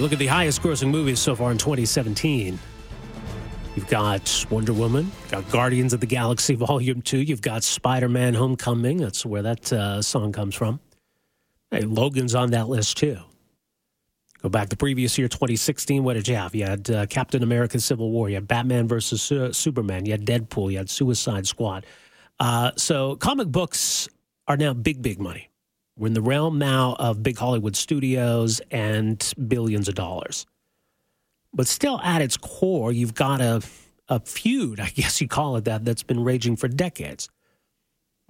You look at the highest grossing movies so far in 2017. You've got Wonder Woman, you've got Guardians of the Galaxy Volume 2, you've got Spider Man Homecoming. That's where that uh, song comes from. Hey, Logan's on that list too. Go back the previous year, 2016. What did you have? You had uh, Captain America Civil War, you had Batman versus uh, Superman, you had Deadpool, you had Suicide Squad. Uh, so comic books are now big, big money. We're in the realm now of big Hollywood studios and billions of dollars. But still, at its core, you've got a, a feud, I guess you call it that, that's been raging for decades.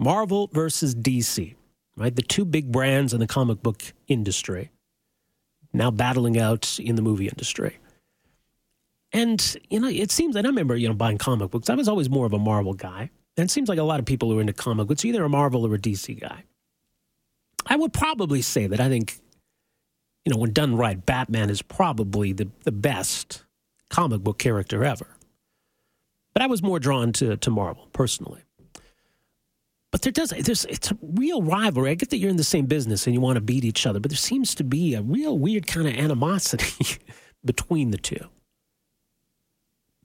Marvel versus DC, right? The two big brands in the comic book industry, now battling out in the movie industry. And, you know, it seems, and I remember, you know, buying comic books. I was always more of a Marvel guy. And it seems like a lot of people who are into comic books, either a Marvel or a DC guy. I would probably say that I think, you know, when done right, Batman is probably the, the best comic book character ever. But I was more drawn to, to Marvel personally. But there does there's it's a real rivalry. I get that you're in the same business and you want to beat each other, but there seems to be a real weird kind of animosity between the two.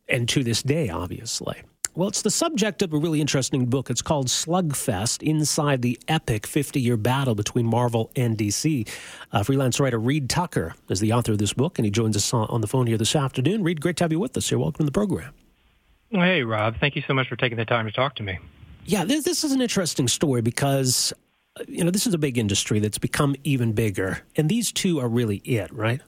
And to this day, obviously. Well, it's the subject of a really interesting book. It's called Slugfest Inside the Epic 50 Year Battle Between Marvel and DC. Uh, freelance writer Reed Tucker is the author of this book, and he joins us on the phone here this afternoon. Reed, great to have you with us here. Welcome to the program. Hey, Rob. Thank you so much for taking the time to talk to me. Yeah, this, this is an interesting story because, you know, this is a big industry that's become even bigger, and these two are really it, right?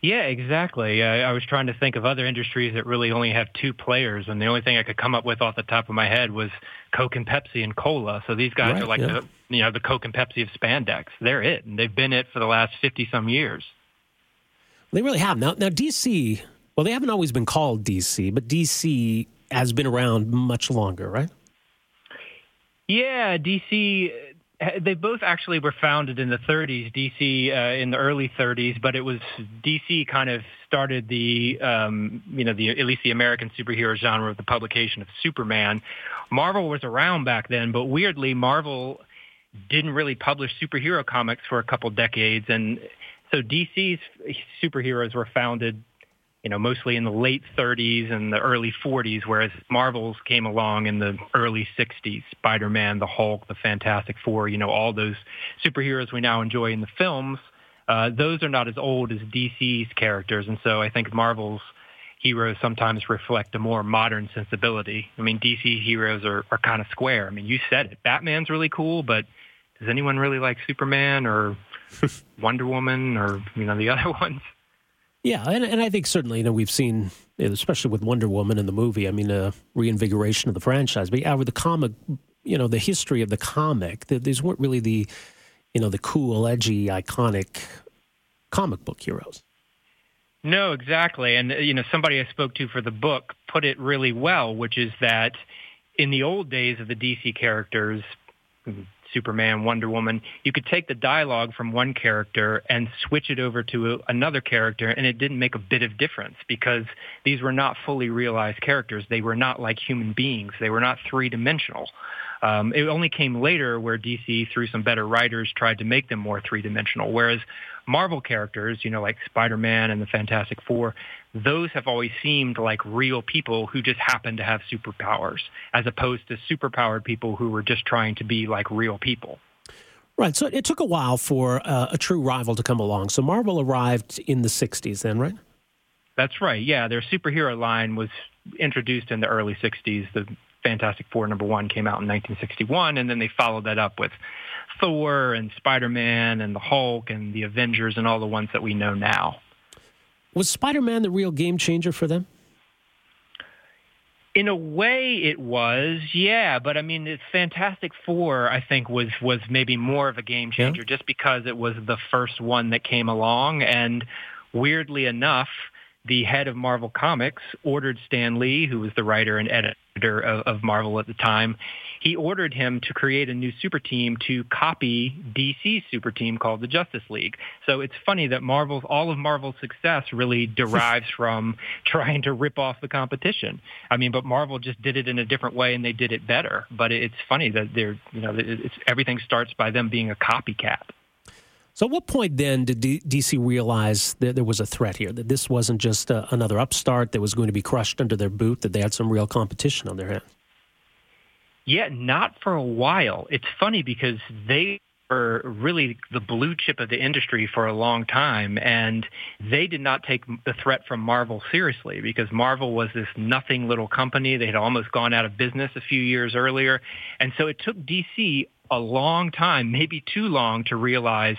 Yeah, exactly. Uh, I was trying to think of other industries that really only have two players, and the only thing I could come up with off the top of my head was Coke and Pepsi and cola. So these guys Right, are like yeah. the you know the Coke and Pepsi of spandex. They're it, and they've been it for the last fifty some years. They really have. Now, now DC, well, they haven't always been called DC, but DC has been around much longer, right? Yeah, DC. They both actually were founded in the 30s. DC uh, in the early 30s, but it was DC kind of started the um, you know the at least the American superhero genre with the publication of Superman. Marvel was around back then, but weirdly, Marvel didn't really publish superhero comics for a couple decades, and so DC's superheroes were founded you know, mostly in the late 30s and the early 40s, whereas Marvel's came along in the early 60s. Spider-Man, the Hulk, the Fantastic Four, you know, all those superheroes we now enjoy in the films, uh, those are not as old as DC's characters. And so I think Marvel's heroes sometimes reflect a more modern sensibility. I mean, DC heroes are, are kind of square. I mean, you said it. Batman's really cool, but does anyone really like Superman or Wonder Woman or, you know, the other ones? Yeah, and, and I think certainly, you know, we've seen, especially with Wonder Woman in the movie, I mean, a reinvigoration of the franchise. But yeah, with the comic, you know, the history of the comic, th- these weren't really the, you know, the cool, edgy, iconic comic book heroes. No, exactly. And, you know, somebody I spoke to for the book put it really well, which is that in the old days of the DC characters, Superman, Wonder Woman, you could take the dialogue from one character and switch it over to another character, and it didn't make a bit of difference because these were not fully realized characters. They were not like human beings. They were not three-dimensional. Um, it only came later where DC, through some better writers, tried to make them more three-dimensional, whereas Marvel characters, you know, like Spider-Man and the Fantastic Four, those have always seemed like real people who just happen to have superpowers, as opposed to superpowered people who were just trying to be like real people. Right. So it took a while for uh, a true rival to come along. So Marvel arrived in the 60s then, right? That's right. Yeah, their superhero line was introduced in the early 60s. The Fantastic Four number one came out in 1961, and then they followed that up with Thor and Spider-Man and the Hulk and the Avengers and all the ones that we know now. Was Spider-Man the real game changer for them? In a way, it was, yeah. But I mean, the Fantastic Four, I think, was was maybe more of a game changer yeah. just because it was the first one that came along, and weirdly enough, the head of Marvel Comics ordered Stan Lee, who was the writer and editor of, of, Marvel at the time, he ordered him to create a new super team to copy DC's super team called the Justice League. So it's funny that Marvel's all of Marvel's success really derives from trying to rip off the competition. I mean, but Marvel just did it in a different way and they did it better. But it's funny that they're, you know, it's, everything starts by them being a copycat. So, at what point then did D- DC realize that there was a threat here? That this wasn't just uh, another upstart that was going to be crushed under their boot? That they had some real competition on their hands? Yeah, not for a while. It's funny because they were really the blue chip of the industry for a long time, and they did not take the threat from Marvel seriously because Marvel was this nothing little company. They had almost gone out of business a few years earlier, and so it took DC a long time, maybe too long, to realize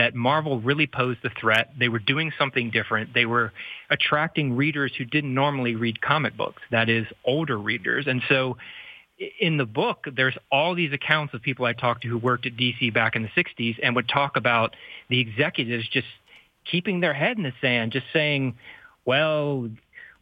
that Marvel really posed a threat. They were doing something different. They were attracting readers who didn't normally read comic books, that is, older readers. And so in the book, there's all these accounts of people I talked to who worked at DC back in the 60s and would talk about the executives just keeping their head in the sand, just saying, well,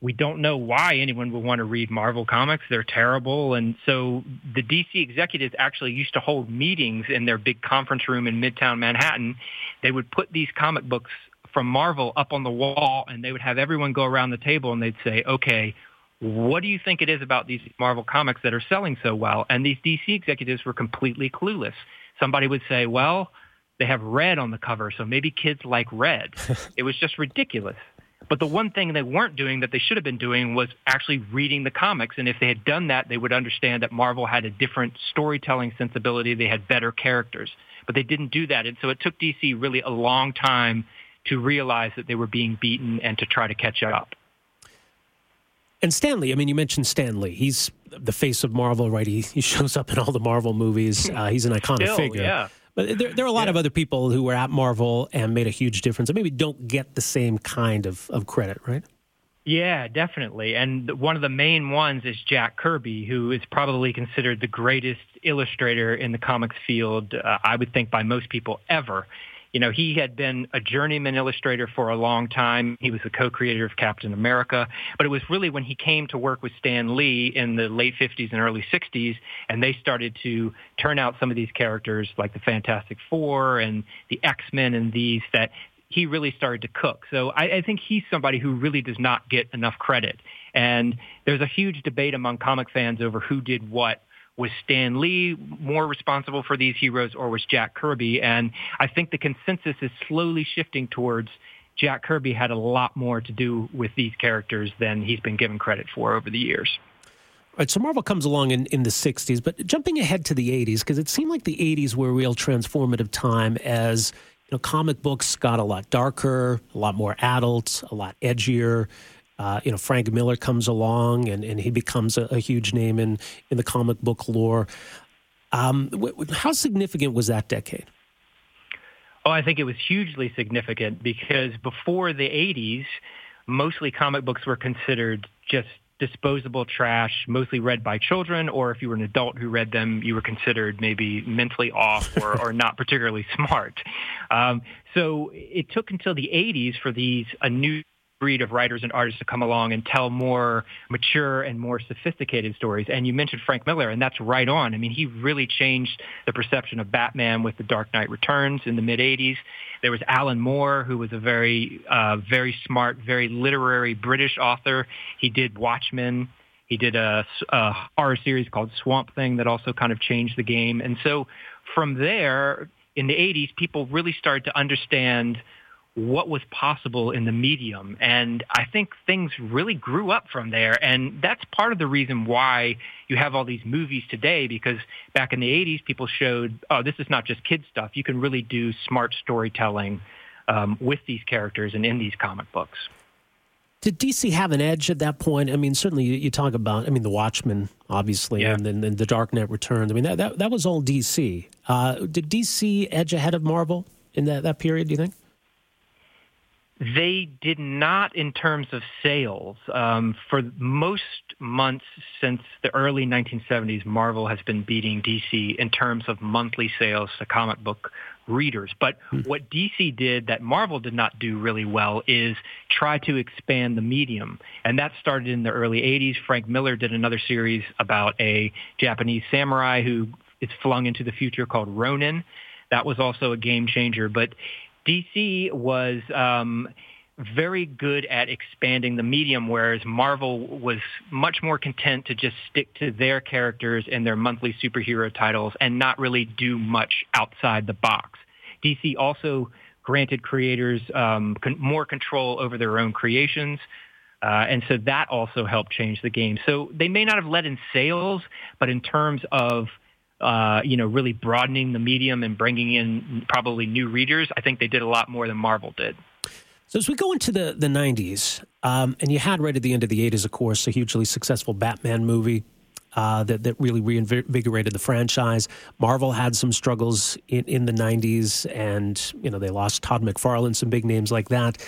we don't know why anyone would want to read Marvel comics. They're terrible. And so the DC executives actually used to hold meetings in their big conference room in Midtown Manhattan. They would put these comic books from Marvel up on the wall and they would have everyone go around the table and they'd say, okay, what do you think it is about these Marvel comics that are selling so well? And these DC executives were completely clueless. Somebody would say, well, they have red on the cover, so maybe kids like red. it was just ridiculous. But the one thing they weren't doing that they should have been doing was actually reading the comics. And if they had done that, they would understand that Marvel had a different storytelling sensibility. They had better characters. But they didn't do that. And so it took DC really a long time to realize that they were being beaten and to try to catch up. And Stan Lee, I mean, you mentioned Stan Lee. He's the face of Marvel, right? He, he shows up in all the Marvel movies. Uh, he's an iconic Still, figure. Yeah. But there, there are a lot yeah. of other people who were at Marvel and made a huge difference and maybe don't get the same kind of, of credit, right? Yeah, definitely. And one of the main ones is Jack Kirby, who is probably considered the greatest illustrator in the comics field, uh, I would think, by most people ever you know, he had been a journeyman illustrator for a long time. He was the co-creator of Captain America. But it was really when he came to work with Stan Lee in the late 50s and early 60s, and they started to turn out some of these characters like the Fantastic Four and the X-Men and these that he really started to cook. So I, I think he's somebody who really does not get enough credit. And there's a huge debate among comic fans over who did what was Stan Lee more responsible for these heroes or was Jack Kirby? And I think the consensus is slowly shifting towards Jack Kirby had a lot more to do with these characters than he's been given credit for over the years. All right, so Marvel comes along in, in the 60s, but jumping ahead to the 80s, because it seemed like the 80s were a real transformative time as you know, comic books got a lot darker, a lot more adult, a lot edgier. Uh, you know, Frank Miller comes along and, and he becomes a, a huge name in, in the comic book lore. Um, how significant was that decade? Oh, I think it was hugely significant because before the 80s, mostly comic books were considered just disposable trash, mostly read by children, or if you were an adult who read them, you were considered maybe mentally off or, or not particularly smart. Um, so it took until the 80s for these a new breed of writers and artists to come along and tell more mature and more sophisticated stories. And you mentioned Frank Miller, and that's right on. I mean, he really changed the perception of Batman with The Dark Knight Returns in the mid-'80s. There was Alan Moore, who was a very, uh, very smart, very literary British author. He did Watchmen. He did a, a horror series called Swamp Thing that also kind of changed the game. And so from there, in the 80s, people really started to understand – what was possible in the medium. And I think things really grew up from there. And that's part of the reason why you have all these movies today, because back in the 80s, people showed, oh, this is not just kid stuff. You can really do smart storytelling um, with these characters and in these comic books. Did DC have an edge at that point? I mean, certainly you, you talk about, I mean, The Watchmen, obviously, yeah. and then and The Dark Knight Returns. I mean, that, that, that was all DC. Uh, did DC edge ahead of Marvel in that, that period, do you think? They did not in terms of sales. Um, for most months since the early 1970s, Marvel has been beating DC in terms of monthly sales to comic book readers. But hmm. what DC did that Marvel did not do really well is try to expand the medium. And that started in the early 80s. Frank Miller did another series about a Japanese samurai who is flung into the future called Ronin. That was also a game changer. But DC was um, very good at expanding the medium, whereas Marvel was much more content to just stick to their characters and their monthly superhero titles and not really do much outside the box. DC also granted creators um, con- more control over their own creations. Uh, and so that also helped change the game. So they may not have led in sales, but in terms of uh, you know, really broadening the medium and bringing in probably new readers. I think they did a lot more than Marvel did. So as we go into the the '90s, um, and you had right at the end of the '80s, of course, a hugely successful Batman movie. Uh, that, that really reinvigorated the franchise. Marvel had some struggles in, in the 90s, and you know they lost Todd McFarlane, some big names like that.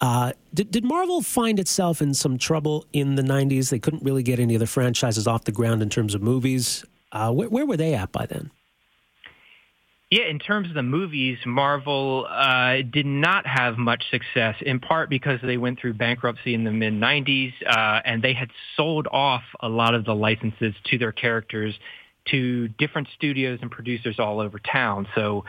Uh, did, did Marvel find itself in some trouble in the 90s? They couldn't really get any of the franchises off the ground in terms of movies. Uh, where, where, were they at by then? Yeah, in terms of the movies, Marvel uh, did not have much success, in part because they went through bankruptcy in the mid 90s, uh, and they had sold off a lot of the licenses to their characters to different studios and producers all over town. So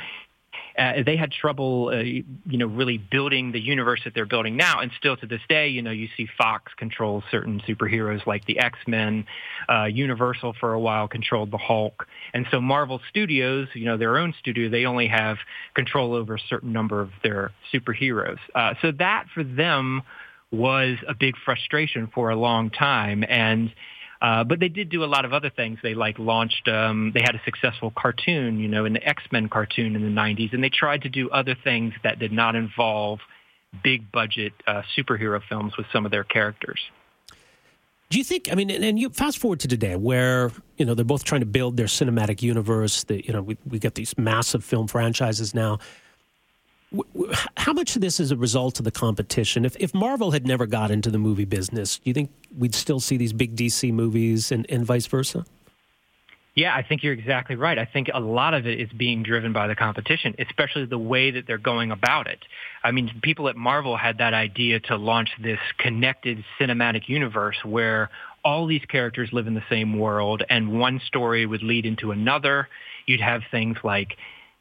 uh, they had trouble, uh, you know, really building the universe that they're building now. And still to this day, you know, you see Fox control certain superheroes like the X-Men. Uh, Universal for a while controlled the Hulk. And so Marvel Studios, you know, their own studio, they only have control over a certain number of their superheroes. Uh, so that for them was a big frustration for a long time. And uh, but they did do a lot of other things. They like launched, um, they had a successful cartoon, you know, an X-Men cartoon in the 90s, and they tried to do other things that did not involve big budget uh, superhero films with some of their characters. Do you think? I mean, and, you fast forward to today, where you know they're both trying to build their cinematic universe. That you know we we get these massive film franchises now how much of this is a result of the competition? If, if Marvel had never got into the movie business, do you think we'd still see these big DC movies and, and vice versa? Yeah, I think you're exactly right. I think a lot of it is being driven by the competition, especially the way that they're going about it. I mean, people at Marvel had that idea to launch this connected cinematic universe where all these characters live in the same world and one story would lead into another. You'd have things like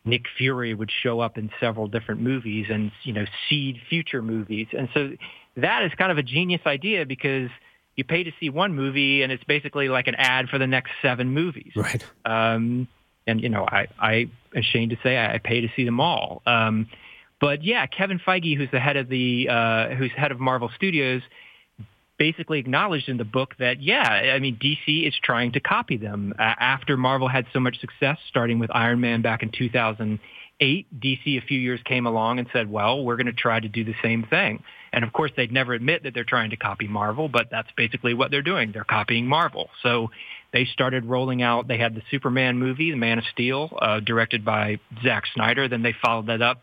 Nick Fury would show up in several different movies and, you know, seed future movies. And so that is kind of a genius idea because you pay to see one movie and it's basically like an ad for the next seven movies. Right. Um, and, you know, I, I ashamed to say I, I pay to see them all. Um, but yeah, Kevin Feige, who's the head of the, uh, who's head of Marvel Studios, basically acknowledged in the book that, yeah, I mean, DC is trying to copy them. Uh, after Marvel had so much success, starting with Iron Man back in 2008, DC a few years came along and said, well, we're going to try to do the same thing. And of course, they'd never admit that they're trying to copy Marvel, but that's basically what they're doing. They're copying Marvel. So they started rolling out, they had the Superman movie, The Man of Steel, uh, directed by Zack Snyder. Then they followed that up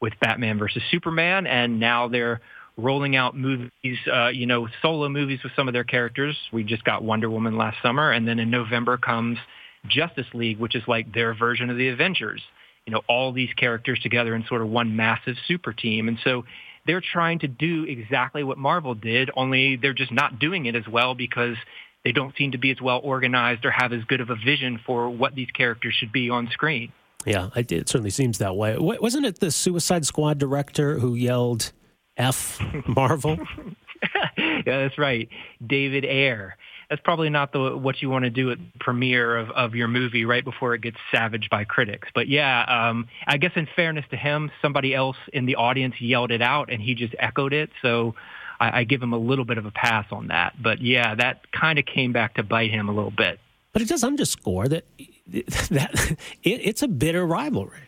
with Batman versus Superman, and now they're rolling out movies, uh, you know, solo movies with some of their characters. We just got Wonder Woman last summer, and then in November comes Justice League, which is like their version of the Avengers. You know, all these characters together in sort of one massive super team. And so they're trying to do exactly what Marvel did, only they're just not doing it as well because they don't seem to be as well organized or have as good of a vision for what these characters should be on screen. Yeah, it certainly seems that way. Wasn't it the Suicide Squad director who yelled, F Marvel. yeah, that's right. David Ayer. that's probably not the what you want to do at the premiere of, of your movie right before it gets savaged by critics. But yeah, um, I guess in fairness to him, somebody else in the audience yelled it out and he just echoed it. So I, I give him a little bit of a pass on that. But yeah, that kind of came back to bite him a little bit. But it does underscore that that it, it's a bitter rivalry.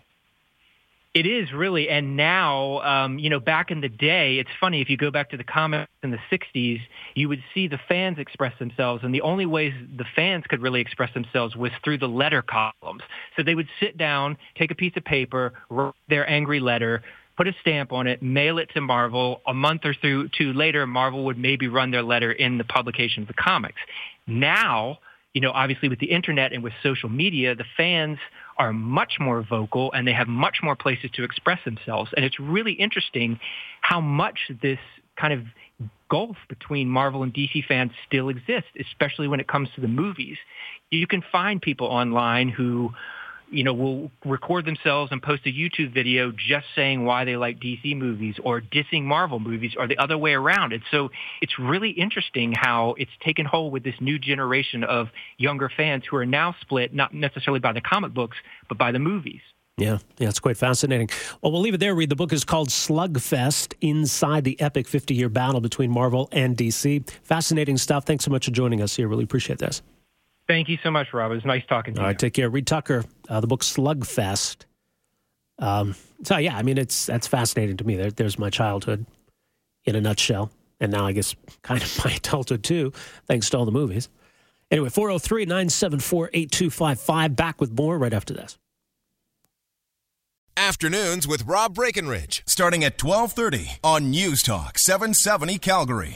It is really, and now, um, you know, back in the day, it's funny if you go back to the comics in the '60s, you would see the fans express themselves, and the only ways the fans could really express themselves was through the letter columns. So they would sit down, take a piece of paper, write their angry letter, put a stamp on it, mail it to Marvel. A month or two later, Marvel would maybe run their letter in the publication of the comics. Now, you know, obviously with the internet and with social media, the fans are much more vocal and they have much more places to express themselves. And it's really interesting how much this kind of gulf between Marvel and DC fans still exists, especially when it comes to the movies. You can find people online who you know, will record themselves and post a YouTube video just saying why they like DC movies or dissing Marvel movies or the other way around. And so it's really interesting how it's taken hold with this new generation of younger fans who are now split, not necessarily by the comic books, but by the movies. Yeah, yeah, it's quite fascinating. Well, we'll leave it there, Reed. The book is called Slugfest Inside the Epic 50 Year Battle Between Marvel and DC. Fascinating stuff. Thanks so much for joining us here. Really appreciate this. Thank you so much, Rob. It was nice talking to All you. All right, take care. Reed Tucker, uh, the book Slugfest. Um, so yeah, I mean, it's that's fascinating to me. There, there's my childhood in a nutshell, and now I guess kind of my adulthood too, thanks to all the movies. Anyway, 403 974 8255. Back with more right after this. Afternoons with Rob Breckenridge, starting at 1230 on News Talk 770 Calgary.